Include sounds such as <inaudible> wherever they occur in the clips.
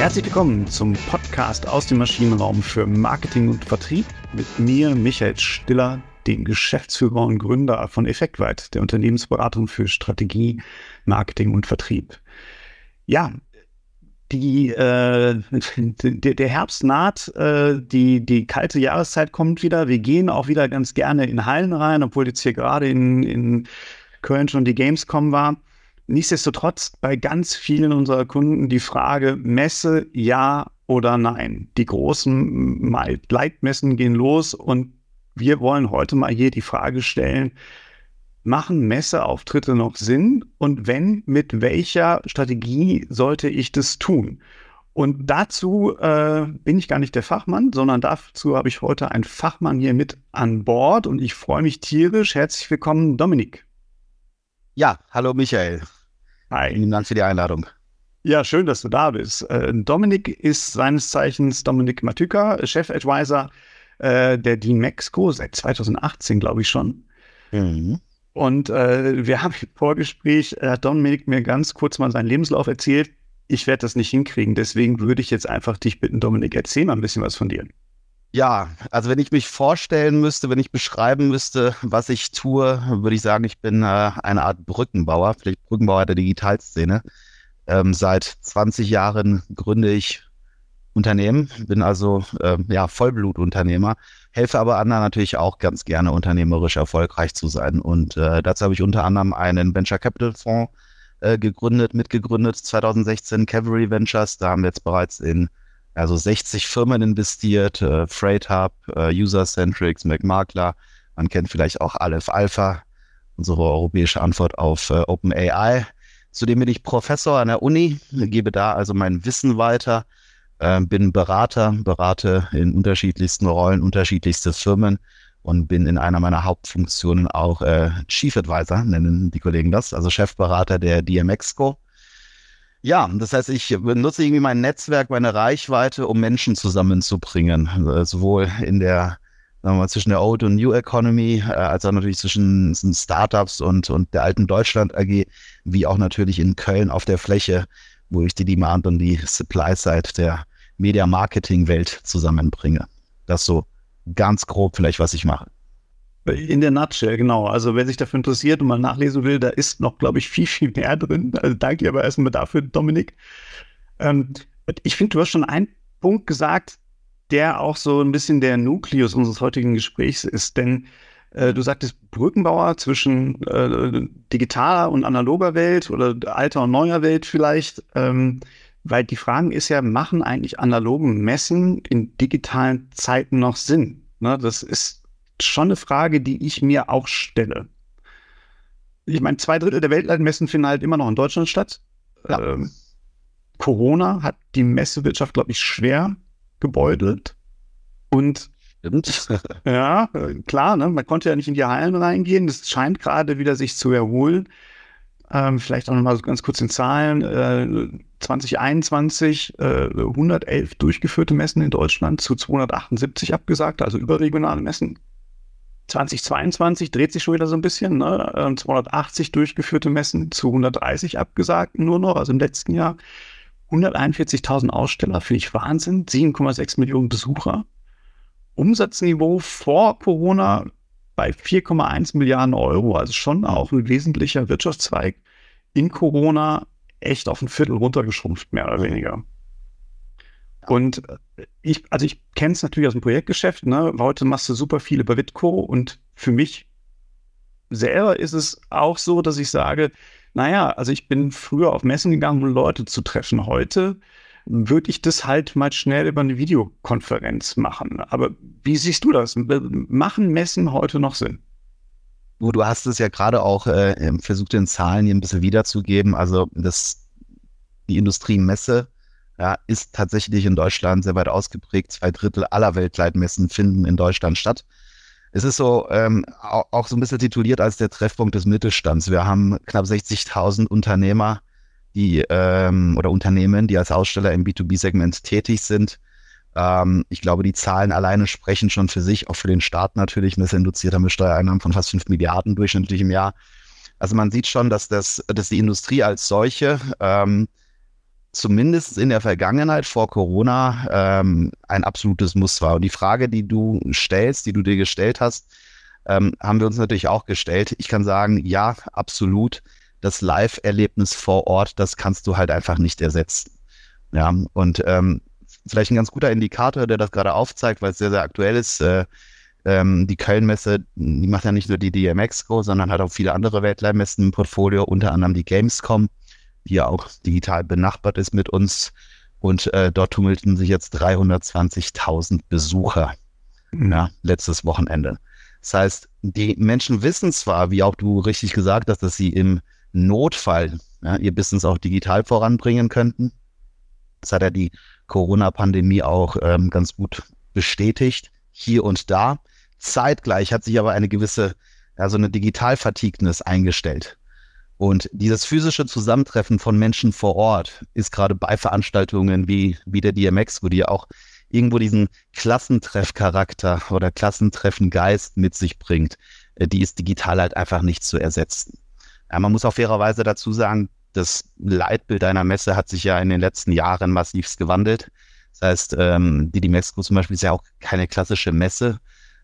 Herzlich willkommen zum Podcast aus dem Maschinenraum für Marketing und Vertrieb mit mir, Michael Stiller, dem Geschäftsführer und Gründer von Effektweit, der Unternehmensberatung für Strategie, Marketing und Vertrieb. Ja, die, äh, <laughs> der, der Herbst naht, äh, die, die kalte Jahreszeit kommt wieder. Wir gehen auch wieder ganz gerne in Hallen rein, obwohl jetzt hier gerade in, in Köln schon die Gamescom war. Nichtsdestotrotz bei ganz vielen unserer Kunden die Frage Messe ja oder nein. Die großen Leitmessen gehen los und wir wollen heute mal hier die Frage stellen, machen Messeauftritte noch Sinn? Und wenn, mit welcher Strategie sollte ich das tun? Und dazu äh, bin ich gar nicht der Fachmann, sondern dazu habe ich heute einen Fachmann hier mit an Bord und ich freue mich tierisch. Herzlich willkommen, Dominik. Ja, hallo Michael. Hi. Vielen Dank für die Einladung. Ja, schön, dass du da bist. Äh, Dominik ist seines Zeichens Dominik Matuka, Chef-Advisor äh, der Dean Mexico seit 2018, glaube ich schon. Mhm. Und äh, wir haben im Vorgespräch, äh, hat Dominik mir ganz kurz mal seinen Lebenslauf erzählt. Ich werde das nicht hinkriegen, deswegen würde ich jetzt einfach dich bitten, Dominik, erzähl mal ein bisschen was von dir. Ja, also wenn ich mich vorstellen müsste, wenn ich beschreiben müsste, was ich tue, würde ich sagen, ich bin äh, eine Art Brückenbauer, vielleicht Brückenbauer der Digitalszene. Ähm, seit 20 Jahren gründe ich Unternehmen, bin also äh, ja Vollblutunternehmer, helfe aber anderen natürlich auch ganz gerne unternehmerisch erfolgreich zu sein. Und äh, dazu habe ich unter anderem einen Venture Capital Fonds äh, gegründet, mitgegründet 2016, Cavalry Ventures. Da haben wir jetzt bereits in also 60 Firmen investiert, äh, Freight Hub, äh, User-Centrics, McMakler. Man kennt vielleicht auch Aleph Alpha, unsere europäische Antwort auf äh, OpenAI. Zudem bin ich Professor an der Uni, gebe da also mein Wissen weiter äh, bin Berater, berate in unterschiedlichsten Rollen, unterschiedlichste Firmen und bin in einer meiner Hauptfunktionen auch äh, Chief Advisor, nennen die Kollegen das, also Chefberater der DMXCO. Ja, das heißt, ich nutze irgendwie mein Netzwerk, meine Reichweite, um Menschen zusammenzubringen, also sowohl in der sagen wir mal, zwischen der Old und New Economy, äh, als auch natürlich zwischen Startups und, und der alten Deutschland AG, wie auch natürlich in Köln auf der Fläche, wo ich die Demand und die Supply Side der Media-Marketing-Welt zusammenbringe. Das so ganz grob vielleicht, was ich mache. In der Nutshell, genau. Also wer sich dafür interessiert und mal nachlesen will, da ist noch, glaube ich, viel, viel mehr drin. Also danke aber erstmal dafür, Dominik. Ähm, ich finde, du hast schon einen Punkt gesagt, der auch so ein bisschen der Nukleus unseres heutigen Gesprächs ist. Denn äh, du sagtest Brückenbauer zwischen äh, digitaler und analoger Welt oder alter und neuer Welt vielleicht. Ähm, weil die Frage ist ja, machen eigentlich analogen Messen in digitalen Zeiten noch Sinn? Ne, das ist schon eine Frage, die ich mir auch stelle. Ich meine, zwei Drittel der Weltmessen finden halt immer noch in Deutschland statt. Ja. Ähm, Corona hat die Messewirtschaft, glaube ich, schwer gebeutelt. Und Stimmt. <laughs> <laughs> ja, klar, ne? man konnte ja nicht in die Hallen reingehen. Das scheint gerade wieder sich zu erholen. Ähm, vielleicht auch nochmal so ganz kurz in Zahlen. Äh, 2021 äh, 111 durchgeführte Messen in Deutschland zu 278 abgesagt, also überregionale Messen. 2022 dreht sich schon wieder so ein bisschen, ne? 280 ähm, durchgeführte Messen zu 130 abgesagt, nur noch, also im letzten Jahr. 141.000 Aussteller, finde ich Wahnsinn. 7,6 Millionen Besucher. Umsatzniveau vor Corona bei 4,1 Milliarden Euro, also schon auch ein wesentlicher Wirtschaftszweig. In Corona echt auf ein Viertel runtergeschrumpft, mehr oder weniger. Und ich, also ich kenne es natürlich aus dem Projektgeschäft, ne? Heute machst du super viel über Witco und für mich selber ist es auch so, dass ich sage, naja, also ich bin früher auf Messen gegangen, um Leute zu treffen. Heute würde ich das halt mal schnell über eine Videokonferenz machen. Aber wie siehst du das? Machen Messen heute noch Sinn? Du, hast es ja gerade auch äh, versucht, in Zahlen hier ein bisschen wiederzugeben. Also das, die Industriemesse ja, ist tatsächlich in Deutschland sehr weit ausgeprägt. Zwei Drittel aller Weltleitmessen finden in Deutschland statt. Es ist so ähm, auch, so ein bisschen tituliert als der Treffpunkt des Mittelstands. Wir haben knapp 60.000 Unternehmer, die ähm, oder Unternehmen, die als Aussteller im B2B-Segment tätig sind. Ähm, ich glaube, die Zahlen alleine sprechen schon für sich, auch für den Staat natürlich. Und das induziert haben wir Steuereinnahmen von fast 5 Milliarden durchschnittlich im Jahr. Also man sieht schon, dass, das, dass die Industrie als solche ähm, zumindest in der Vergangenheit vor Corona ähm, ein absolutes Muss war. Und die Frage, die du stellst, die du dir gestellt hast, ähm, haben wir uns natürlich auch gestellt. Ich kann sagen, ja, absolut. Das Live-Erlebnis vor Ort, das kannst du halt einfach nicht ersetzen. Ja, und ähm, vielleicht ein ganz guter Indikator, der das gerade aufzeigt, weil es sehr, sehr aktuell ist. Äh, ähm, die Köln-Messe, die macht ja nicht nur die DMX-Go, sondern hat auch viele andere Weltleihmessen im Portfolio, unter anderem die Gamescom, die ja auch digital benachbart ist mit uns. Und äh, dort tummelten sich jetzt 320.000 Besucher. Mhm. Ja, letztes Wochenende. Das heißt, die Menschen wissen zwar, wie auch du richtig gesagt hast, dass sie im Notfall ja, ihr Business auch digital voranbringen könnten. Das hat ja die Corona-Pandemie auch ähm, ganz gut bestätigt, hier und da. Zeitgleich hat sich aber eine gewisse, ja, so eine Digital-Fatigueness eingestellt. Und dieses physische Zusammentreffen von Menschen vor Ort ist gerade bei Veranstaltungen wie, wie der DMX, wo die auch irgendwo diesen Klassentreffcharakter oder Klassentreffengeist mit sich bringt, äh, die ist digital halt einfach nicht zu ersetzen. Ja, man muss auch fairerweise dazu sagen, das Leitbild einer Messe hat sich ja in den letzten Jahren massivst gewandelt. Das heißt, ähm, die Dimexco zum Beispiel ist ja auch keine klassische Messe,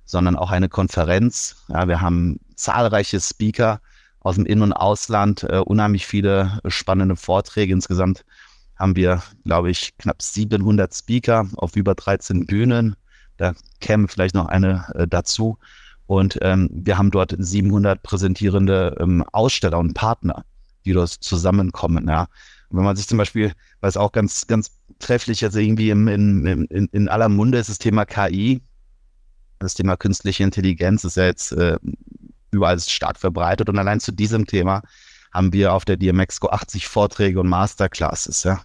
sondern auch eine Konferenz. Ja, wir haben zahlreiche Speaker aus dem In- und Ausland, äh, unheimlich viele spannende Vorträge. Insgesamt haben wir, glaube ich, knapp 700 Speaker auf über 13 Bühnen. Da käme vielleicht noch eine äh, dazu. Und ähm, wir haben dort 700 präsentierende ähm, Aussteller und Partner, die dort zusammenkommen. Ja. Wenn man sich zum Beispiel, weil es auch ganz, ganz trefflich jetzt irgendwie im, in, in, in aller Munde ist, das Thema KI, das Thema künstliche Intelligenz ist ja jetzt äh, überall stark verbreitet. Und allein zu diesem Thema haben wir auf der DMXCO 80 Vorträge und Masterclasses. Ja.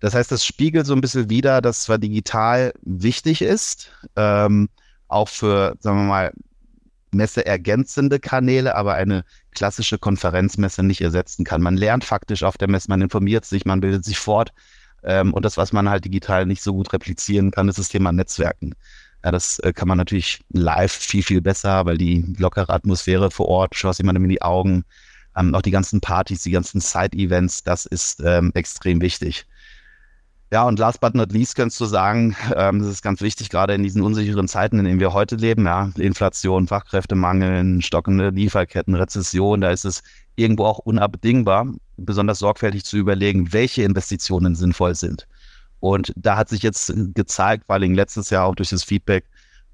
Das heißt, das spiegelt so ein bisschen wider, dass zwar digital wichtig ist, ähm, auch für, sagen wir mal, messeergänzende Kanäle, aber eine klassische Konferenzmesse nicht ersetzen kann. Man lernt faktisch auf der Messe, man informiert sich, man bildet sich fort. Ähm, und das, was man halt digital nicht so gut replizieren kann, ist das Thema Netzwerken. Ja, das äh, kann man natürlich live viel, viel besser, weil die lockere Atmosphäre vor Ort, schaust jemandem in die Augen, ähm, auch die ganzen Partys, die ganzen Side-Events, das ist ähm, extrem wichtig. Ja, und last but not least kannst du sagen, ähm, das ist ganz wichtig, gerade in diesen unsicheren Zeiten, in denen wir heute leben, ja, Inflation, Fachkräftemangel, stockende Lieferketten, Rezession, da ist es irgendwo auch unabdingbar, besonders sorgfältig zu überlegen, welche Investitionen sinnvoll sind. Und da hat sich jetzt gezeigt, vor allem letztes Jahr auch durch das Feedback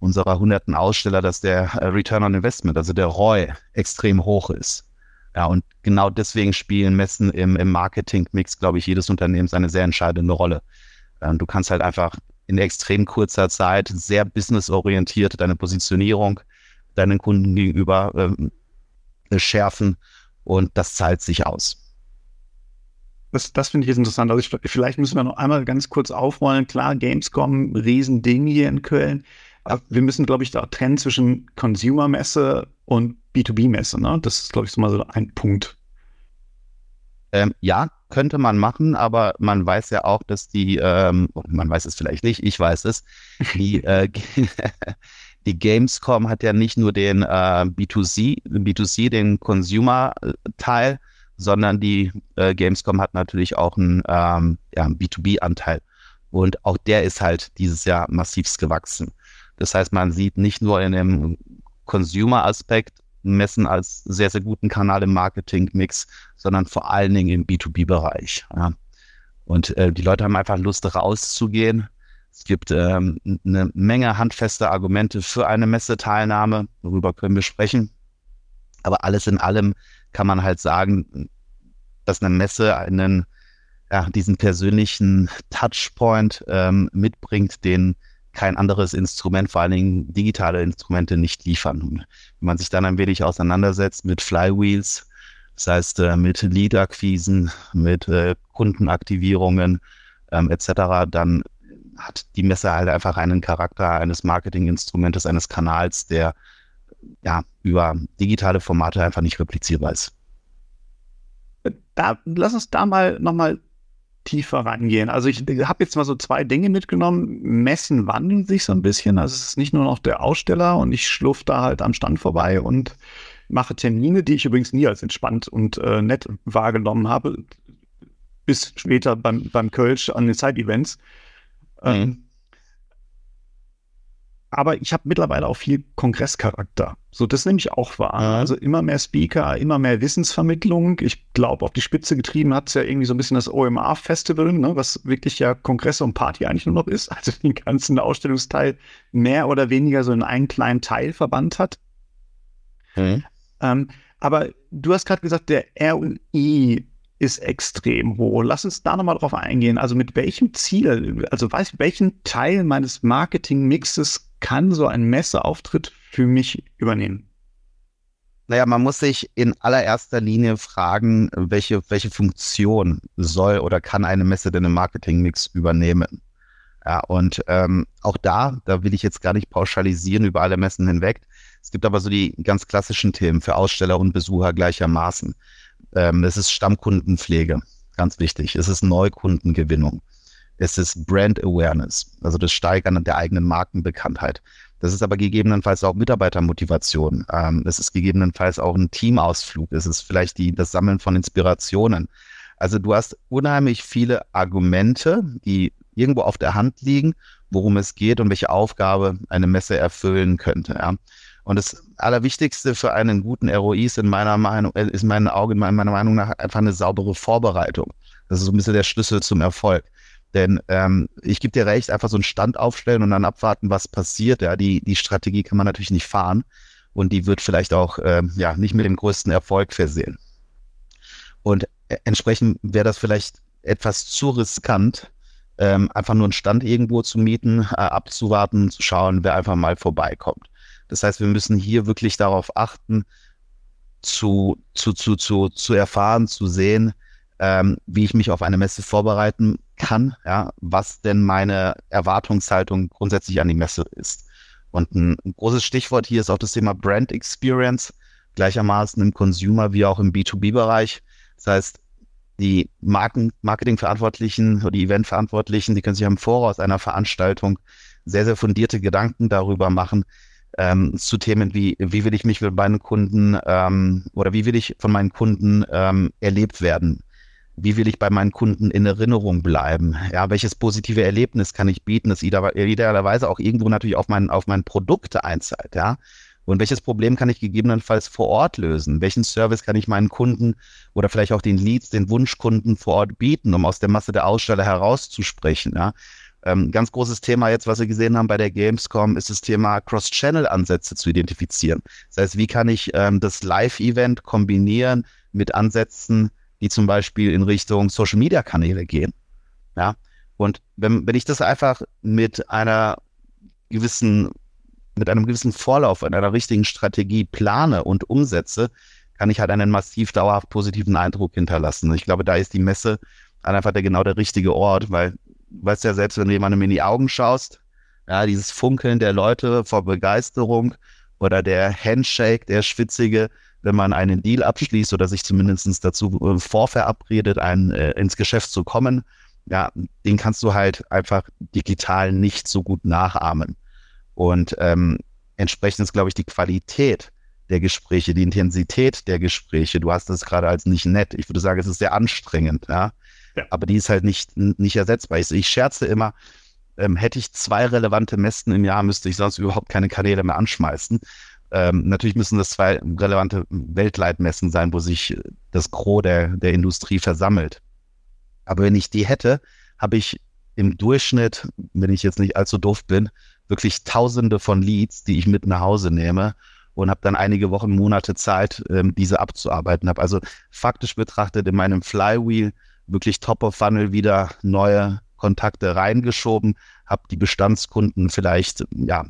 unserer hunderten Aussteller, dass der äh, Return on Investment, also der ROI, extrem hoch ist. Ja, und genau deswegen spielen Messen im, im Marketing-Mix, glaube ich, jedes Unternehmens eine sehr entscheidende Rolle. Ähm, du kannst halt einfach in extrem kurzer Zeit sehr businessorientiert deine Positionierung deinen Kunden gegenüber ähm, schärfen und das zahlt sich aus. Das, das finde ich jetzt interessant. Also ich, vielleicht müssen wir noch einmal ganz kurz aufrollen. Klar, Gamescom, Riesending hier in Köln. Aber wir müssen, glaube ich, da trennen zwischen Consumer-Messe und B2B-Messe. Ne? Das ist, glaube ich, so mal so ein Punkt. Ähm, ja, könnte man machen, aber man weiß ja auch, dass die, ähm, man weiß es vielleicht nicht, ich weiß es, die, <laughs> äh, <laughs> die Gamescom hat ja nicht nur den äh, B2C, B2C, den Consumer-Teil, sondern die äh, Gamescom hat natürlich auch einen ähm, ja, B2B-Anteil. Und auch der ist halt dieses Jahr massivst gewachsen. Das heißt, man sieht nicht nur in dem Consumer-Aspekt Messen als sehr, sehr guten Kanal im Marketing-Mix, sondern vor allen Dingen im B2B-Bereich. Ja. Und äh, die Leute haben einfach Lust, rauszugehen. Es gibt ähm, eine Menge handfester Argumente für eine Messeteilnahme. Darüber können wir sprechen. Aber alles in allem kann man halt sagen, dass eine Messe einen, ja, diesen persönlichen Touchpoint ähm, mitbringt, den kein anderes Instrument, vor allen Dingen digitale Instrumente nicht liefern. Wenn man sich dann ein wenig auseinandersetzt mit Flywheels, das heißt äh, mit Lead-Akquisen, mit äh, Kundenaktivierungen ähm, etc., dann hat die Messe halt einfach einen Charakter eines Marketinginstrumentes, eines Kanals, der ja über digitale Formate einfach nicht replizierbar ist. Da, lass uns da mal nochmal tiefer reingehen. Also ich habe jetzt mal so zwei Dinge mitgenommen. Messen wandeln sich so ein bisschen. Also es ist nicht nur noch der Aussteller und ich schlurf da halt am Stand vorbei und mache Termine, die ich übrigens nie als entspannt und äh, nett wahrgenommen habe. bis später beim, beim Kölsch an den Side-Events. Mhm. Ähm, aber ich habe mittlerweile auch viel Kongresscharakter. So, das nehme ich auch wahr. Also immer mehr Speaker, immer mehr Wissensvermittlung. Ich glaube, auf die Spitze getrieben hat es ja irgendwie so ein bisschen das OMA-Festival, ne, was wirklich ja Kongresse und Party eigentlich nur noch ist. Also den ganzen Ausstellungsteil mehr oder weniger so in einen kleinen Teil verbannt hat. Mhm. Ähm, aber du hast gerade gesagt, der R&I ist extrem hoch. Lass uns da nochmal drauf eingehen. Also mit welchem Ziel, also weiß, welchen Teil meines Marketing-Mixes kann so ein Messeauftritt für mich übernehmen? Naja, man muss sich in allererster Linie fragen, welche, welche Funktion soll oder kann eine Messe denn im Marketingmix übernehmen? Ja, und ähm, auch da, da will ich jetzt gar nicht pauschalisieren über alle Messen hinweg. Es gibt aber so die ganz klassischen Themen für Aussteller und Besucher gleichermaßen. Ähm, es ist Stammkundenpflege, ganz wichtig. Es ist Neukundengewinnung. Es ist Brand Awareness, also das Steigern der eigenen Markenbekanntheit. Das ist aber gegebenenfalls auch Mitarbeitermotivation. Ähm, es ist gegebenenfalls auch ein Teamausflug. Es ist vielleicht die, das Sammeln von Inspirationen. Also du hast unheimlich viele Argumente, die irgendwo auf der Hand liegen, worum es geht und welche Aufgabe eine Messe erfüllen könnte. Ja. Und das Allerwichtigste für einen guten ROI ist in meiner Meinung, äh, ist in meinen Augen, meiner Meinung nach einfach eine saubere Vorbereitung. Das ist so ein bisschen der Schlüssel zum Erfolg. Denn ähm, ich gebe dir recht, einfach so einen Stand aufstellen und dann abwarten, was passiert. Ja, die, die Strategie kann man natürlich nicht fahren und die wird vielleicht auch ähm, ja, nicht mit dem größten Erfolg versehen. Und äh, entsprechend wäre das vielleicht etwas zu riskant, ähm, einfach nur einen Stand irgendwo zu mieten, äh, abzuwarten, zu schauen, wer einfach mal vorbeikommt. Das heißt, wir müssen hier wirklich darauf achten, zu, zu, zu, zu, zu erfahren, zu sehen, ähm, wie ich mich auf eine Messe vorbereiten kann, ja, was denn meine Erwartungshaltung grundsätzlich an die Messe ist. Und ein, ein großes Stichwort hier ist auch das Thema Brand Experience, gleichermaßen im Consumer wie auch im B2B-Bereich. Das heißt, die Marken, Marketingverantwortlichen oder die Eventverantwortlichen, die können sich am Voraus einer Veranstaltung sehr, sehr fundierte Gedanken darüber machen, ähm, zu Themen wie, wie will ich mich mit meinen Kunden ähm, oder wie will ich von meinen Kunden ähm, erlebt werden? Wie will ich bei meinen Kunden in Erinnerung bleiben? Ja, welches positive Erlebnis kann ich bieten, das idealerweise auch irgendwo natürlich auf mein, auf mein Produkte einzahlt, ja? Und welches Problem kann ich gegebenenfalls vor Ort lösen? Welchen Service kann ich meinen Kunden oder vielleicht auch den Leads, den Wunschkunden vor Ort bieten, um aus der Masse der Aussteller herauszusprechen? Ja? Ähm, ganz großes Thema jetzt, was wir gesehen haben bei der Gamescom, ist das Thema Cross-Channel-Ansätze zu identifizieren. Das heißt, wie kann ich ähm, das Live-Event kombinieren mit Ansätzen, die zum Beispiel in Richtung Social Media Kanäle gehen. Ja. Und wenn, wenn ich das einfach mit einer gewissen, mit einem gewissen Vorlauf, in einer richtigen Strategie plane und umsetze, kann ich halt einen massiv dauerhaft positiven Eindruck hinterlassen. Ich glaube, da ist die Messe einfach der genau der richtige Ort, weil du weißt ja selbst, wenn du jemandem in die Augen schaust, ja, dieses Funkeln der Leute vor Begeisterung oder der Handshake, der schwitzige, wenn man einen Deal abschließt oder sich zumindest dazu äh, vorverabredet, ein, äh, ins Geschäft zu kommen, ja, den kannst du halt einfach digital nicht so gut nachahmen. Und ähm, entsprechend ist, glaube ich, die Qualität der Gespräche, die Intensität der Gespräche, du hast das gerade als nicht nett. Ich würde sagen, es ist sehr anstrengend, ja. ja. Aber die ist halt nicht, nicht ersetzbar. Ich, ich scherze immer, ähm, hätte ich zwei relevante Messen im Jahr, müsste ich sonst überhaupt keine Kanäle mehr anschmeißen. Ähm, natürlich müssen das zwei relevante Weltleitmessen sein, wo sich das Gros der, der Industrie versammelt. Aber wenn ich die hätte, habe ich im Durchschnitt, wenn ich jetzt nicht allzu doof bin, wirklich tausende von Leads, die ich mit nach Hause nehme und habe dann einige Wochen, Monate Zeit, ähm, diese abzuarbeiten. Habe also faktisch betrachtet in meinem Flywheel wirklich top of funnel wieder neue Kontakte reingeschoben, habe die Bestandskunden vielleicht ja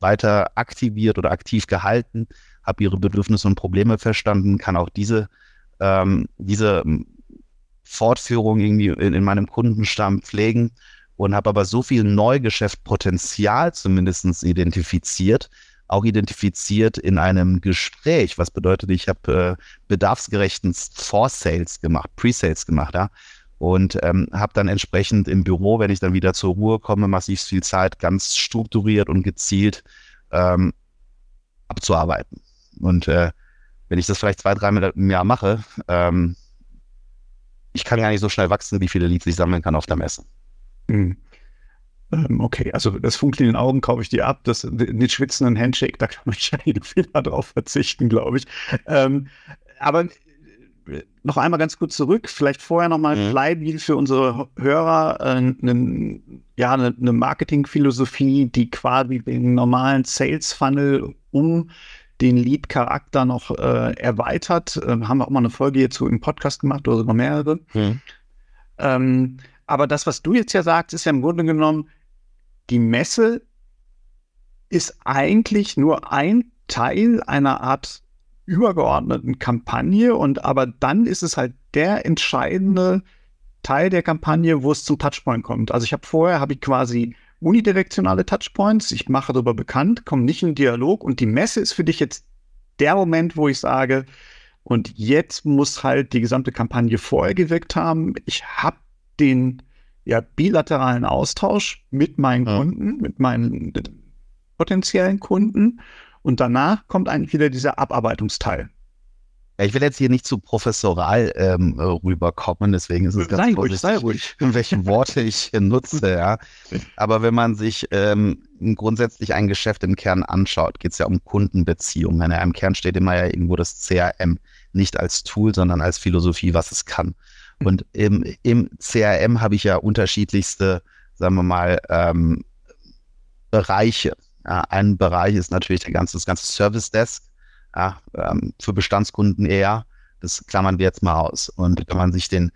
weiter aktiviert oder aktiv gehalten, habe ihre Bedürfnisse und Probleme verstanden, kann auch diese, ähm, diese ähm, Fortführung irgendwie in, in meinem Kundenstamm pflegen und habe aber so viel Neugeschäftpotenzial zumindest identifiziert, auch identifiziert in einem Gespräch. Was bedeutet, ich habe äh, bedarfsgerechten Vor-Sales gemacht, Pre-Sales gemacht, ja und ähm, habe dann entsprechend im Büro, wenn ich dann wieder zur Ruhe komme, massiv viel Zeit ganz strukturiert und gezielt ähm, abzuarbeiten. Und äh, wenn ich das vielleicht zwei, drei Mal im Jahr mache, ähm, ich kann gar nicht so schnell wachsen, wie viele Leads ich sammeln kann auf der Messe. Mhm. Okay, also das Funkeln in den Augen kaufe ich dir ab. Das, den schwitzenden Handshake, da kann man <laughs> ja viel drauf verzichten, glaube ich. Ähm, aber noch einmal ganz kurz zurück, vielleicht vorher nochmal ein mhm. Flybill für unsere Hörer, äh, ne, ja, eine ne Marketingphilosophie, die quasi den normalen Sales-Funnel um den Lead-Charakter noch äh, erweitert. Ähm, haben wir auch mal eine Folge hierzu im Podcast gemacht oder sogar mehrere. Mhm. Ähm, aber das, was du jetzt ja sagst, ist ja im Grunde genommen, die Messe ist eigentlich nur ein Teil einer Art übergeordneten Kampagne und aber dann ist es halt der entscheidende Teil der Kampagne, wo es zum Touchpoint kommt. Also ich habe vorher habe ich quasi unidirektionale Touchpoints, ich mache darüber bekannt, komme nicht in Dialog und die Messe ist für dich jetzt der Moment, wo ich sage, und jetzt muss halt die gesamte Kampagne vorher gewirkt haben. Ich habe den ja, bilateralen Austausch mit meinen ja. Kunden, mit meinen potenziellen Kunden. Und danach kommt eigentlich wieder dieser Abarbeitungsteil. Ja, ich will jetzt hier nicht zu professoral ähm, rüberkommen, deswegen ist es ganz sei ruhig, sei ruhig. <laughs> welche Worte ich hier nutze. Ja. Aber wenn man sich ähm, grundsätzlich ein Geschäft im Kern anschaut, geht es ja um Kundenbeziehungen. Ja, Im Kern steht immer ja irgendwo das CRM, nicht als Tool, sondern als Philosophie, was es kann. Und im, im CRM habe ich ja unterschiedlichste, sagen wir mal, ähm, Bereiche. Ja, ein Bereich ist natürlich der ganze, das ganze Service Desk, ja, ähm, für Bestandskunden eher. Das klammern wir jetzt mal aus. Und wenn man sich den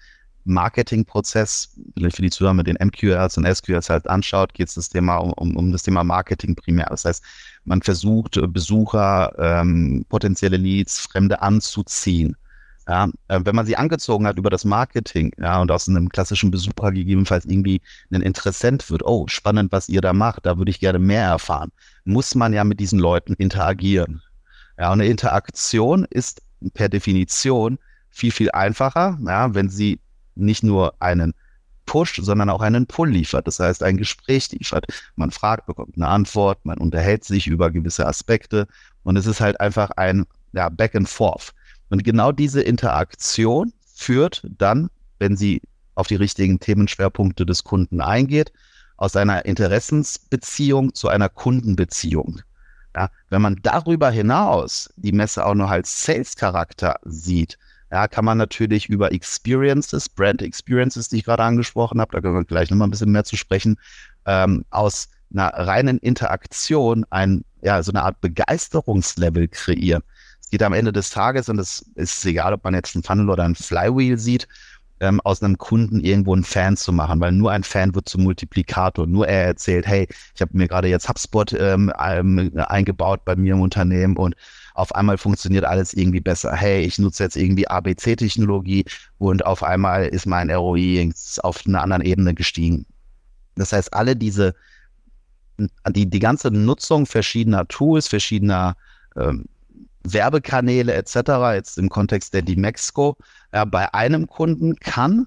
Marketingprozess, vielleicht für die Zuhörer mit den MQLs und SQLs halt anschaut, geht es das Thema um, um, um das Thema Marketing primär. Das heißt, man versucht Besucher, ähm, potenzielle Leads, Fremde anzuziehen ja, äh, wenn man sie angezogen hat über das Marketing, ja, und aus einem klassischen Besucher gegebenenfalls irgendwie ein Interessent wird, oh, spannend, was ihr da macht, da würde ich gerne mehr erfahren, muss man ja mit diesen Leuten interagieren. Ja, und eine Interaktion ist per Definition viel, viel einfacher, ja, wenn sie nicht nur einen Push, sondern auch einen Pull liefert. Das heißt, ein Gespräch liefert. Man fragt, bekommt eine Antwort, man unterhält sich über gewisse Aspekte und es ist halt einfach ein ja, Back and Forth. Und genau diese Interaktion führt dann, wenn sie auf die richtigen Themenschwerpunkte des Kunden eingeht, aus einer Interessensbeziehung zu einer Kundenbeziehung. Ja, wenn man darüber hinaus die Messe auch noch als Sales-Charakter sieht, ja, kann man natürlich über Experiences, Brand Experiences, die ich gerade angesprochen habe, da können wir gleich nochmal ein bisschen mehr zu sprechen, ähm, aus einer reinen Interaktion ein, ja, so eine Art Begeisterungslevel kreieren geht am Ende des Tages, und es ist egal, ob man jetzt ein Funnel oder ein Flywheel sieht, ähm, aus einem Kunden irgendwo einen Fan zu machen, weil nur ein Fan wird zum Multiplikator. Nur er erzählt, hey, ich habe mir gerade jetzt HubSpot ähm, eingebaut bei mir im Unternehmen und auf einmal funktioniert alles irgendwie besser. Hey, ich nutze jetzt irgendwie ABC-Technologie und auf einmal ist mein ROI auf einer anderen Ebene gestiegen. Das heißt, alle diese, die, die ganze Nutzung verschiedener Tools, verschiedener ähm, Werbekanäle etc., jetzt im Kontext der Dimexco, ja, bei einem Kunden kann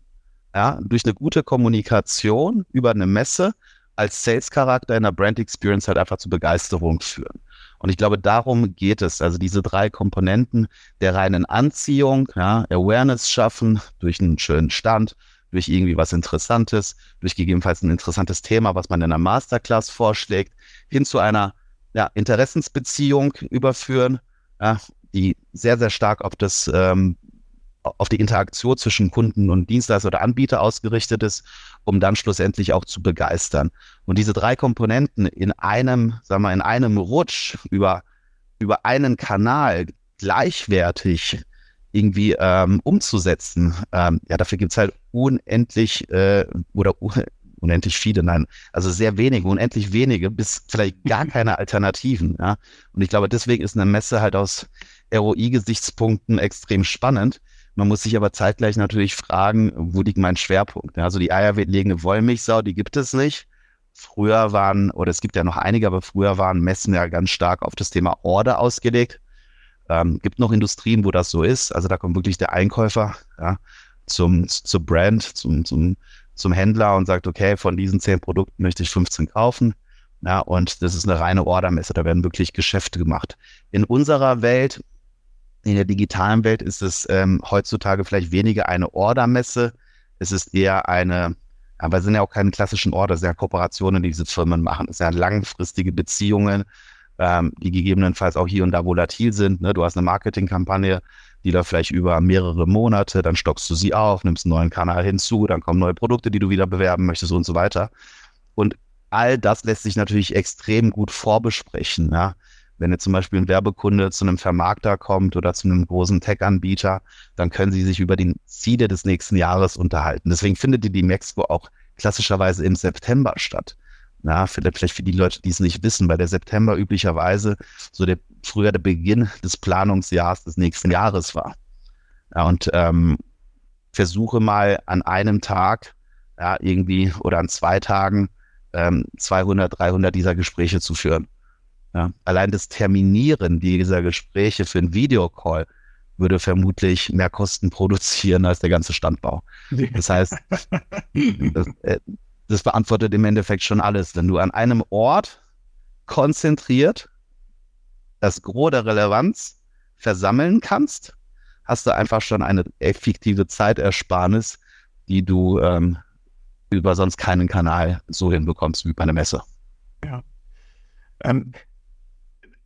ja, durch eine gute Kommunikation über eine Messe als Sales-Charakter in der Brand Experience halt einfach zu Begeisterung führen. Und ich glaube, darum geht es. Also diese drei Komponenten der reinen Anziehung, ja, Awareness schaffen durch einen schönen Stand, durch irgendwie was Interessantes, durch gegebenenfalls ein interessantes Thema, was man in einer Masterclass vorschlägt, hin zu einer ja, Interessensbeziehung überführen, ja, die sehr, sehr stark auf das, ähm, auf die Interaktion zwischen Kunden und Dienstleister oder Anbieter ausgerichtet ist, um dann schlussendlich auch zu begeistern. Und diese drei Komponenten in einem, sagen wir, in einem Rutsch über, über einen Kanal gleichwertig irgendwie ähm, umzusetzen, ähm, ja, dafür gibt es halt unendlich äh, oder unendlich viele, nein, also sehr wenige, unendlich wenige, bis vielleicht <laughs> gar keine Alternativen. Ja? Und ich glaube, deswegen ist eine Messe halt aus ROI-Gesichtspunkten extrem spannend. Man muss sich aber zeitgleich natürlich fragen, wo liegt mein Schwerpunkt? Ja, also die eierlegende Wollmilchsau, die gibt es nicht. Früher waren, oder es gibt ja noch einige, aber früher waren Messen ja ganz stark auf das Thema Order ausgelegt. Ähm, gibt noch Industrien, wo das so ist. Also da kommt wirklich der Einkäufer ja, zum, zur Brand, zum, zum zum Händler und sagt, okay, von diesen zehn Produkten möchte ich 15 kaufen. Ja, und das ist eine reine Ordermesse, da werden wirklich Geschäfte gemacht. In unserer Welt In der digitalen Welt ist es ähm, heutzutage vielleicht weniger eine Ordermesse. Es ist eher eine, aber es sind ja auch keine klassischen Order, es sind ja Kooperationen, die diese Firmen machen. Es sind ja langfristige Beziehungen, ähm, die gegebenenfalls auch hier und da volatil sind. Ne? Du hast eine Marketingkampagne, die da vielleicht über mehrere Monate, dann stockst du sie auf, nimmst einen neuen Kanal hinzu, dann kommen neue Produkte, die du wieder bewerben möchtest und so weiter. Und all das lässt sich natürlich extrem gut vorbesprechen. Ja? Wenn jetzt zum Beispiel ein Werbekunde zu einem Vermarkter kommt oder zu einem großen Tech-Anbieter, dann können sie sich über die Ziele des nächsten Jahres unterhalten. Deswegen findet die Mexco auch klassischerweise im September statt. Na, vielleicht, für die Leute, die es nicht wissen, weil der September üblicherweise so der früher der Beginn des Planungsjahres des nächsten Jahres war. Ja, und ähm, versuche mal an einem Tag, ja, irgendwie oder an zwei Tagen ähm, 200, 300 dieser Gespräche zu führen. Ja, allein das Terminieren dieser Gespräche für einen Videocall würde vermutlich mehr Kosten produzieren als der ganze Standbau. Das heißt, <laughs> das, äh, das beantwortet im Endeffekt schon alles. Wenn du an einem Ort konzentriert das Gros der Relevanz versammeln kannst, hast du einfach schon eine effektive Zeitersparnis, die du ähm, über sonst keinen Kanal so hinbekommst wie bei einer Messe. Ja. Ähm,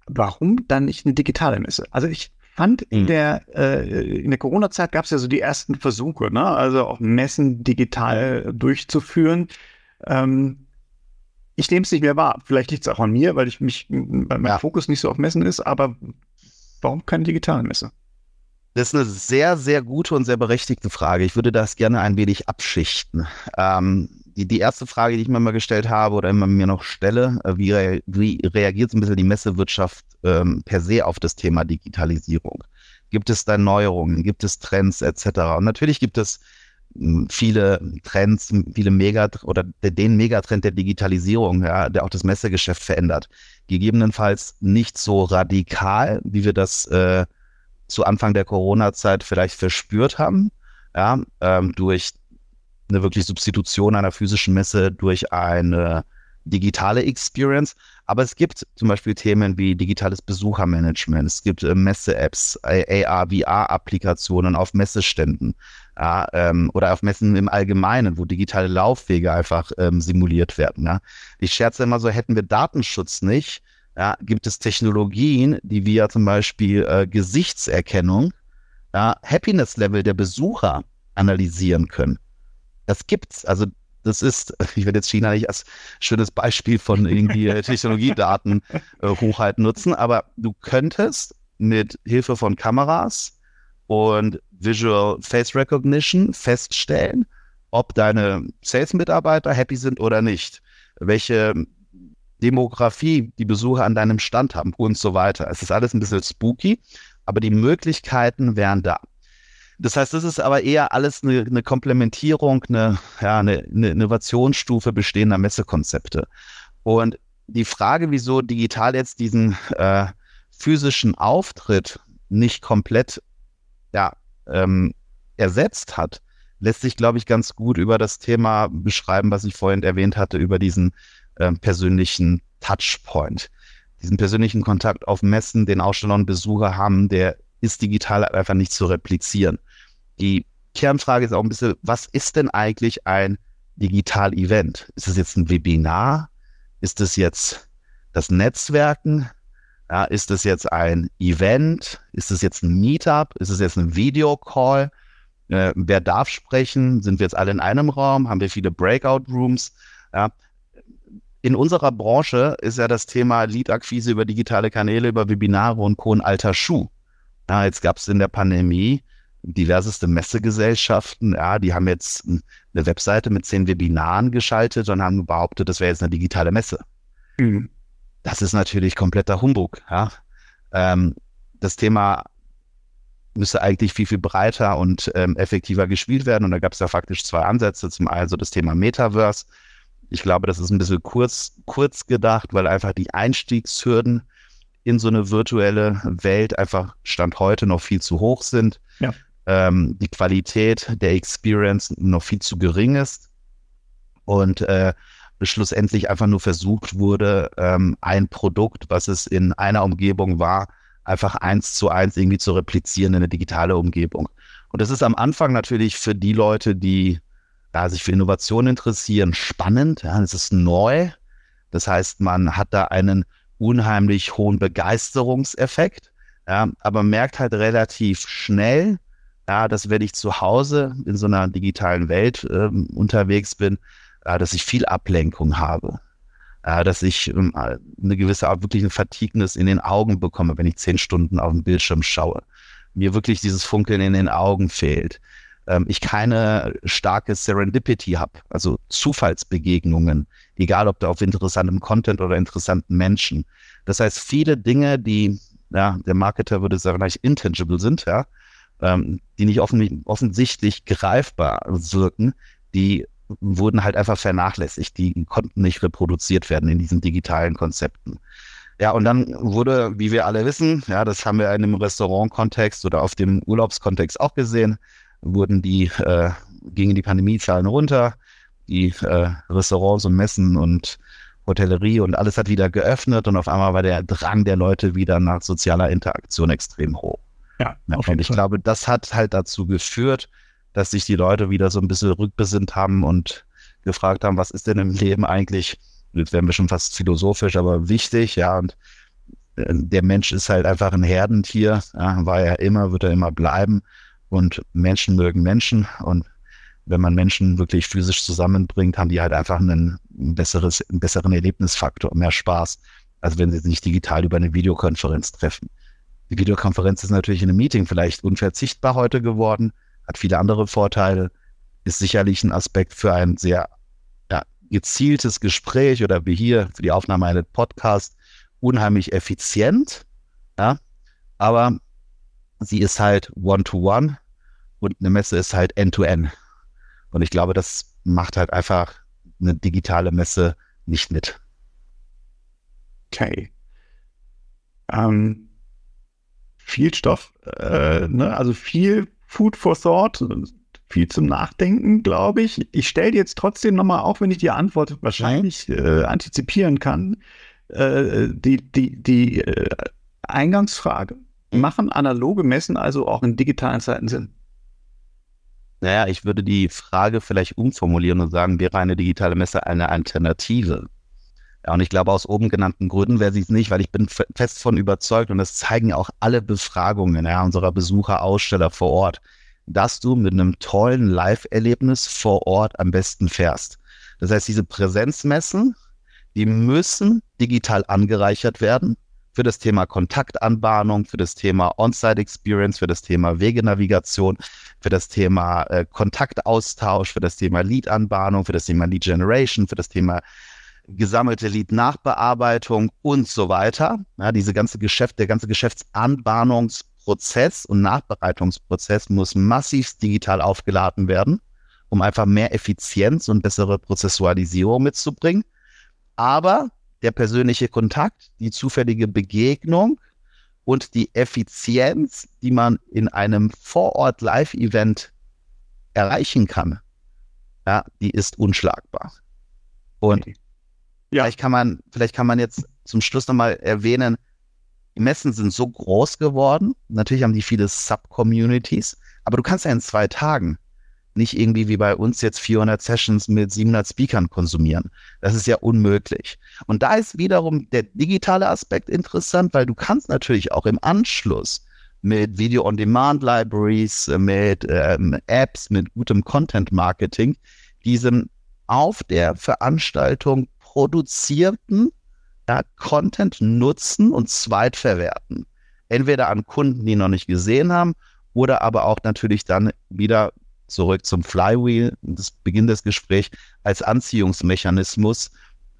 warum dann nicht eine digitale Messe? Also ich fand in mhm. der, äh, in der Corona-Zeit gab es ja so die ersten Versuche, ne? also auch Messen digital durchzuführen. Ähm, ich nehme es nicht mehr wahr. Vielleicht liegt es auch an mir, weil ich mich, weil mein ja. Fokus nicht so auf Messen ist, aber warum keine digitale Messe? Das ist eine sehr, sehr gute und sehr berechtigte Frage. Ich würde das gerne ein wenig abschichten. Ähm, die, erste Frage, die ich mir mal gestellt habe oder immer mir noch stelle, äh, wie, re wie reagiert so ein bisschen die Messewirtschaft ähm, per se auf das Thema Digitalisierung? Gibt es da Neuerungen? Gibt es Trends etc.? Und natürlich gibt es viele Trends, viele Mega oder den Megatrend der Digitalisierung, ja, der auch das Messegeschäft verändert. Gegebenenfalls nicht so radikal, wie wir das äh, zu Anfang der Corona-Zeit vielleicht verspürt haben, ja, ähm, durch eine wirklich Substitution einer physischen Messe durch eine digitale Experience. Aber es gibt zum Beispiel Themen wie digitales Besuchermanagement, es gibt äh, Messe-Apps, AR, VR-Applikationen auf Messeständen ja, ähm, oder auf Messen im Allgemeinen, wo digitale Laufwege einfach ähm, simuliert werden. Ja. Ich scherze immer so, hätten wir Datenschutz nicht, ja, gibt es Technologien, die wir zum Beispiel äh, Gesichtserkennung, Happiness-Level der Besucher analysieren können. Das gibt's. Also das ist, <laughs> ich werde jetzt China nicht als schönes Beispiel von irgendwie äh, <laughs> Technologiedaten äh, Hochheit nutzen, aber du könntest mit Hilfe von Kameras und Visual Face Recognition feststellen, ob deine Sales-Mitarbeiter happy sind oder nicht, welche Demografie die Besucher an deinem Stand haben und so weiter. Es ist alles ein bisschen spooky, aber die Möglichkeiten wären da. Das heißt, das ist aber eher alles eine, eine Komplementierung, eine, ja, eine, eine Innovationsstufe bestehender Messekonzepte. Und die Frage, wieso digital jetzt diesen äh, physischen Auftritt nicht komplett ja, ähm, ersetzt hat, lässt sich, glaube ich, ganz gut über das Thema beschreiben, was ich vorhin erwähnt hatte, über diesen äh, persönlichen Touchpoint. Diesen persönlichen Kontakt auf Messen, den Aussteller und Besucher haben, der ist digital einfach nicht zu replizieren. Die Kernfrage ist auch ein bisschen, was ist denn eigentlich ein Digital-Event? Ist es jetzt ein Webinar? Ist es jetzt das Netzwerken? Ja, ist es jetzt ein Event? Ist es jetzt ein Meetup? Ist es jetzt ein Videocall? Äh, wer darf sprechen? Sind wir jetzt alle in einem Raum? Haben wir viele Breakout-Rooms? Ja. In unserer Branche ist ja das Thema Lead-Akquise über digitale Kanäle, über Webinare und Co. ein alter Schuh. Ja, jetzt gab es in der Pandemie diverseste Messegesellschaften, ja, die haben jetzt eine Webseite mit zehn Webinaren geschaltet und haben behauptet, das wäre jetzt eine digitale Messe. Mhm. Das ist natürlich kompletter Humbug. Ja? Ähm, das Thema müsste eigentlich viel, viel breiter und ähm, effektiver gespielt werden. Und da gab es ja faktisch zwei Ansätze. Zum einen so das Thema Metaverse. Ich glaube, das ist ein bisschen kurz, kurz gedacht, weil einfach die Einstiegshürden in so eine virtuelle Welt einfach Stand heute noch viel zu hoch sind. Ja. Ähm, die Qualität der Experience noch viel zu gering ist. Und äh, schlussendlich einfach nur versucht wurde, ähm, ein Produkt, was es in einer Umgebung war, einfach eins zu eins irgendwie zu replizieren in eine digitale Umgebung. Und das ist am Anfang natürlich für die Leute, die ja, sich für Innovation interessieren, spannend. Ja, es ist neu. Das heißt, man hat da einen unheimlich hohen Begeisterungseffekt, ja, aber merkt halt relativ schnell, ja, dass wenn ich zu Hause in so einer digitalen Welt äh, unterwegs bin, äh, dass ich viel Ablenkung habe. Äh, dass ich ähm, eine gewisse Art wirklich ein Fatigueness in den Augen bekomme, wenn ich zehn Stunden auf dem Bildschirm schaue. Mir wirklich dieses Funkeln in den Augen fehlt. Ähm, ich keine starke Serendipity habe, also Zufallsbegegnungen, egal ob da auf interessantem Content oder interessanten Menschen. Das heißt, viele Dinge, die, ja, der Marketer würde sagen, vielleicht intangible sind, ja, ähm, die nicht offen, offensichtlich greifbar wirken, die wurden halt einfach vernachlässigt. Die konnten nicht reproduziert werden in diesen digitalen Konzepten. Ja, und dann wurde, wie wir alle wissen, ja, das haben wir in einem Restaurant-Kontext oder auf dem Urlaubskontext auch gesehen, wurden die, äh, gingen die Pandemiezahlen runter, die äh, Restaurants und Messen und Hotellerie und alles hat wieder geöffnet und auf einmal war der Drang der Leute wieder nach sozialer Interaktion extrem hoch. Ja, ja und ich Fall. glaube, das hat halt dazu geführt, dass sich die Leute wieder so ein bisschen rückbesinnt haben und gefragt haben, was ist denn im Leben eigentlich, jetzt werden wir schon fast philosophisch, aber wichtig, ja, und äh, der Mensch ist halt einfach ein Herdentier, ja, war er immer, wird er immer bleiben und Menschen mögen Menschen und wenn man Menschen wirklich physisch zusammenbringt, haben die halt einfach einen, besseres, einen besseren Erlebnisfaktor, mehr Spaß, als wenn sie sich digital über eine Videokonferenz treffen. Die Videokonferenz ist natürlich in einem Meeting vielleicht unverzichtbar heute geworden, hat viele andere Vorteile, ist sicherlich ein Aspekt für ein sehr ja, gezieltes Gespräch oder wie hier für die Aufnahme eines Podcasts unheimlich effizient. Ja, aber sie ist halt One-to-One -one und eine Messe ist halt End-to-End. -End. Und ich glaube, das macht halt einfach eine digitale Messe nicht mit. Okay. Ähm, viel Stoff, äh, ne? also viel Food for Thought, viel zum Nachdenken, glaube ich. Ich stelle dir jetzt trotzdem nochmal, auch wenn ich die Antwort wahrscheinlich äh, antizipieren kann, äh, die, die, die äh, Eingangsfrage. Mhm. Machen analoge Messen also auch in digitalen Zeiten Sinn? Naja, ich würde die Frage vielleicht umformulieren und sagen, wäre eine digitale Messe eine Alternative? Ja, und ich glaube, aus oben genannten Gründen wäre sie es nicht, weil ich bin fest von überzeugt und das zeigen auch alle Befragungen ja, unserer Besucher, Aussteller vor Ort, dass du mit einem tollen Live-Erlebnis vor Ort am besten fährst. Das heißt, diese Präsenzmessen, die müssen digital angereichert werden für das Thema Kontaktanbahnung, für das Thema On-Site-Experience, für das Thema Wegenavigation, für das Thema äh, Kontaktaustausch, für das Thema Lead-Anbahnung, für das Thema Lead-Generation, für das Thema gesammelte Lead-Nachbearbeitung und so weiter. Ja, diese ganze Geschäft, der ganze Geschäftsanbahnungsprozess und Nachbereitungsprozess muss massiv digital aufgeladen werden, um einfach mehr Effizienz und bessere Prozessualisierung mitzubringen. Aber der persönliche Kontakt, die zufällige Begegnung und die Effizienz, die man in einem Vorort-Live-Event erreichen kann, ja, die ist unschlagbar. Und okay. Ja. Vielleicht kann man, vielleicht kann man jetzt zum Schluss nochmal erwähnen, die Messen sind so groß geworden. Natürlich haben die viele Sub-Communities, aber du kannst ja in zwei Tagen nicht irgendwie wie bei uns jetzt 400 Sessions mit 700 Speakern konsumieren. Das ist ja unmöglich. Und da ist wiederum der digitale Aspekt interessant, weil du kannst natürlich auch im Anschluss mit Video-on-Demand-Libraries, mit ähm, Apps, mit gutem Content-Marketing diesem auf der Veranstaltung produzierten ja, Content nutzen und zweitverwerten. Entweder an Kunden, die noch nicht gesehen haben, oder aber auch natürlich dann wieder zurück zum Flywheel, das Beginn des Gesprächs, als Anziehungsmechanismus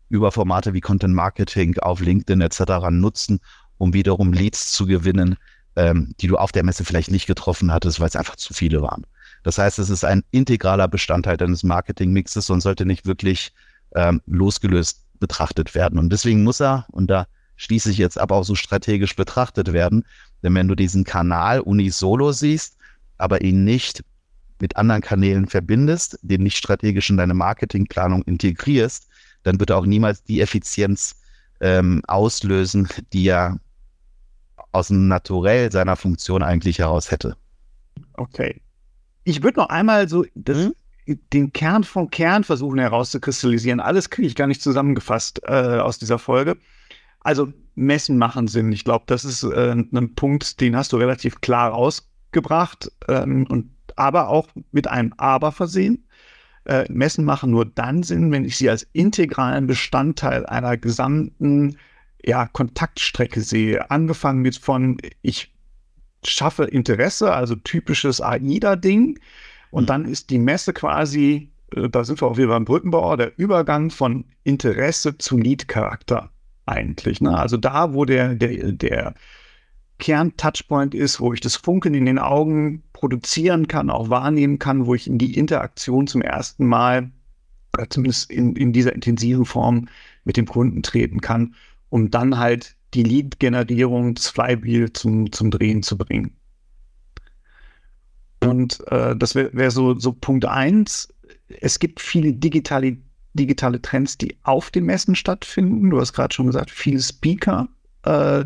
über Formate wie Content Marketing auf LinkedIn etc. nutzen, um wiederum Leads zu gewinnen, ähm, die du auf der Messe vielleicht nicht getroffen hattest, weil es einfach zu viele waren. Das heißt, es ist ein integraler Bestandteil deines Marketingmixes und sollte nicht wirklich ähm, losgelöst betrachtet werden. Und deswegen muss er, und da schließe ich jetzt aber auch so strategisch betrachtet werden, denn wenn du diesen Kanal unisolo siehst, aber ihn nicht mit anderen Kanälen verbindest, den nicht strategisch in deine Marketingplanung integrierst, dann wird er auch niemals die Effizienz ähm, auslösen, die er aus dem Naturell seiner Funktion eigentlich heraus hätte. Okay. Ich würde noch einmal so das, hm? den Kern vom Kern versuchen herauszukristallisieren. Alles kriege ich gar nicht zusammengefasst äh, aus dieser Folge. Also Messen machen Sinn. Ich glaube, das ist äh, ein Punkt, den hast du relativ klar rausgebracht ähm, und aber auch mit einem Aber versehen. Äh, Messen machen nur dann Sinn, wenn ich sie als integralen Bestandteil einer gesamten ja, Kontaktstrecke sehe. Angefangen mit von, ich schaffe Interesse, also typisches AIDA-Ding. Und mhm. dann ist die Messe quasi, äh, da sind wir auch wieder beim Brückenbauer, der Übergang von Interesse zu Lead-Charakter eigentlich. Ne? Also da, wo der, der, der Kern-Touchpoint ist, wo ich das Funkeln in den Augen produzieren kann, auch wahrnehmen kann, wo ich in die Interaktion zum ersten Mal, oder zumindest in, in dieser intensiven Form mit dem Kunden treten kann, um dann halt die Lead-Generierung, das Flywheel zum, zum Drehen zu bringen. Und äh, das wäre wär so, so Punkt eins. Es gibt viele digitale, digitale Trends, die auf den Messen stattfinden. Du hast gerade schon gesagt, viele Speaker, äh,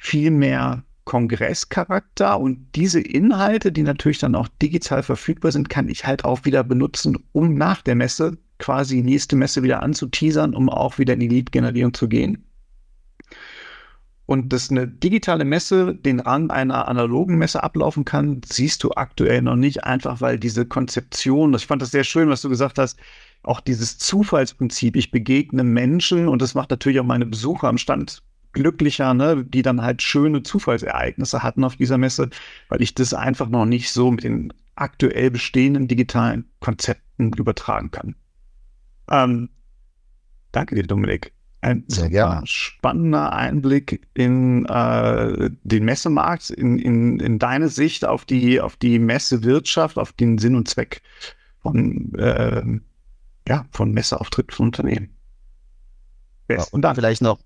viel mehr Kongresscharakter und diese Inhalte, die natürlich dann auch digital verfügbar sind, kann ich halt auch wieder benutzen, um nach der Messe quasi nächste Messe wieder anzuteasern, um auch wieder in die Lead-Generierung zu gehen. Und dass eine digitale Messe den Rang einer analogen Messe ablaufen kann, siehst du aktuell noch nicht, einfach weil diese Konzeption, ich fand das sehr schön, was du gesagt hast, auch dieses Zufallsprinzip, ich begegne Menschen und das macht natürlich auch meine Besucher am Stand glücklicher, ne, die dann halt schöne Zufallsereignisse hatten auf dieser Messe, weil ich das einfach noch nicht so mit den aktuell bestehenden digitalen Konzepten übertragen kann. Ähm, danke dir, Dominik. Ein Sehr gerne. spannender Einblick in äh, den Messemarkt, in, in, in deine Sicht auf die, auf die Messewirtschaft, auf den Sinn und Zweck von, äh, ja, von Messeauftritten von Unternehmen. Ja, und dann vielleicht noch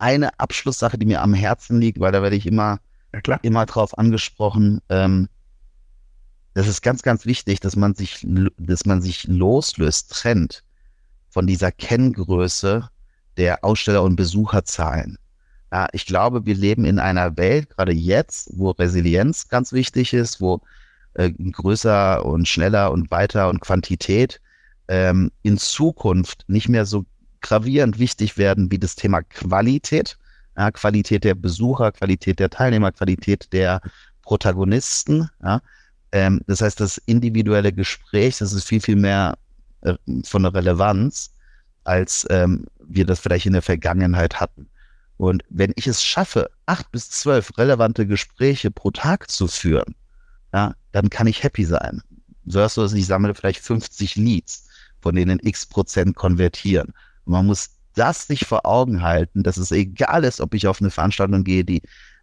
eine Abschlusssache, die mir am Herzen liegt, weil da werde ich immer, ja, immer drauf angesprochen. Ähm, das ist ganz, ganz wichtig, dass man sich, dass man sich loslöst, trennt von dieser Kenngröße der Aussteller- und Besucherzahlen. Ja, ich glaube, wir leben in einer Welt, gerade jetzt, wo Resilienz ganz wichtig ist, wo äh, größer und schneller und weiter und Quantität ähm, in Zukunft nicht mehr so gravierend wichtig werden wie das Thema Qualität. Ja, Qualität der Besucher, Qualität der Teilnehmer, Qualität der Protagonisten. Ja. Ähm, das heißt, das individuelle Gespräch, das ist viel, viel mehr äh, von der Relevanz als ähm, wir das vielleicht in der Vergangenheit hatten. Und wenn ich es schaffe, acht bis zwölf relevante Gespräche pro Tag zu führen, ja, dann kann ich happy sein. So hast du es, ich sammle vielleicht 50 Leads, von denen x Prozent konvertieren. Und man muss das sich vor Augen halten, dass es egal ist, ob ich auf eine Veranstaltung gehe, die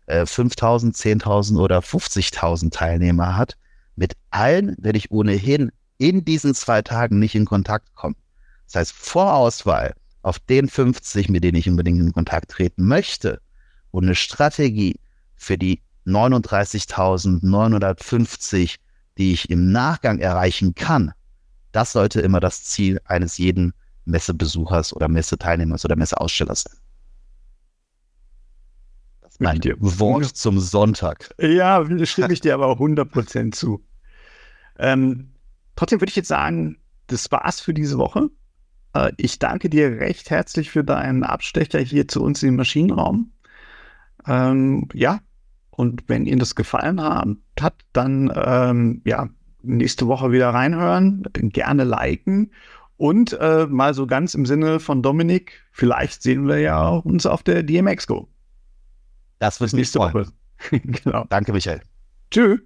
äh, 5000, 10.000 oder 50.000 Teilnehmer hat. Mit allen werde ich ohnehin in diesen zwei Tagen nicht in Kontakt kommen. Das heißt, Vorauswahl auf den 50, mit denen ich unbedingt in Kontakt treten möchte und eine Strategie für die 39.950, die ich im Nachgang erreichen kann, das sollte immer das Ziel eines jeden Messebesuchers oder Messeteilnehmers oder Messeausstellers sein. Das ist mein Wort zum Sonntag. Ja, stimme ich dir aber 100% zu. Ähm, trotzdem würde ich jetzt sagen, das war's für diese Woche. Äh, ich danke dir recht herzlich für deinen Abstecher hier zu uns im Maschinenraum. Ähm, ja, und wenn Ihnen das gefallen hat, dann ähm, ja, nächste Woche wieder reinhören, gerne liken und äh, mal so ganz im Sinne von Dominik, vielleicht sehen wir ja uns auf der DMX Go. Das wird nächste Woche. genau. Danke, Michael. Tschüss.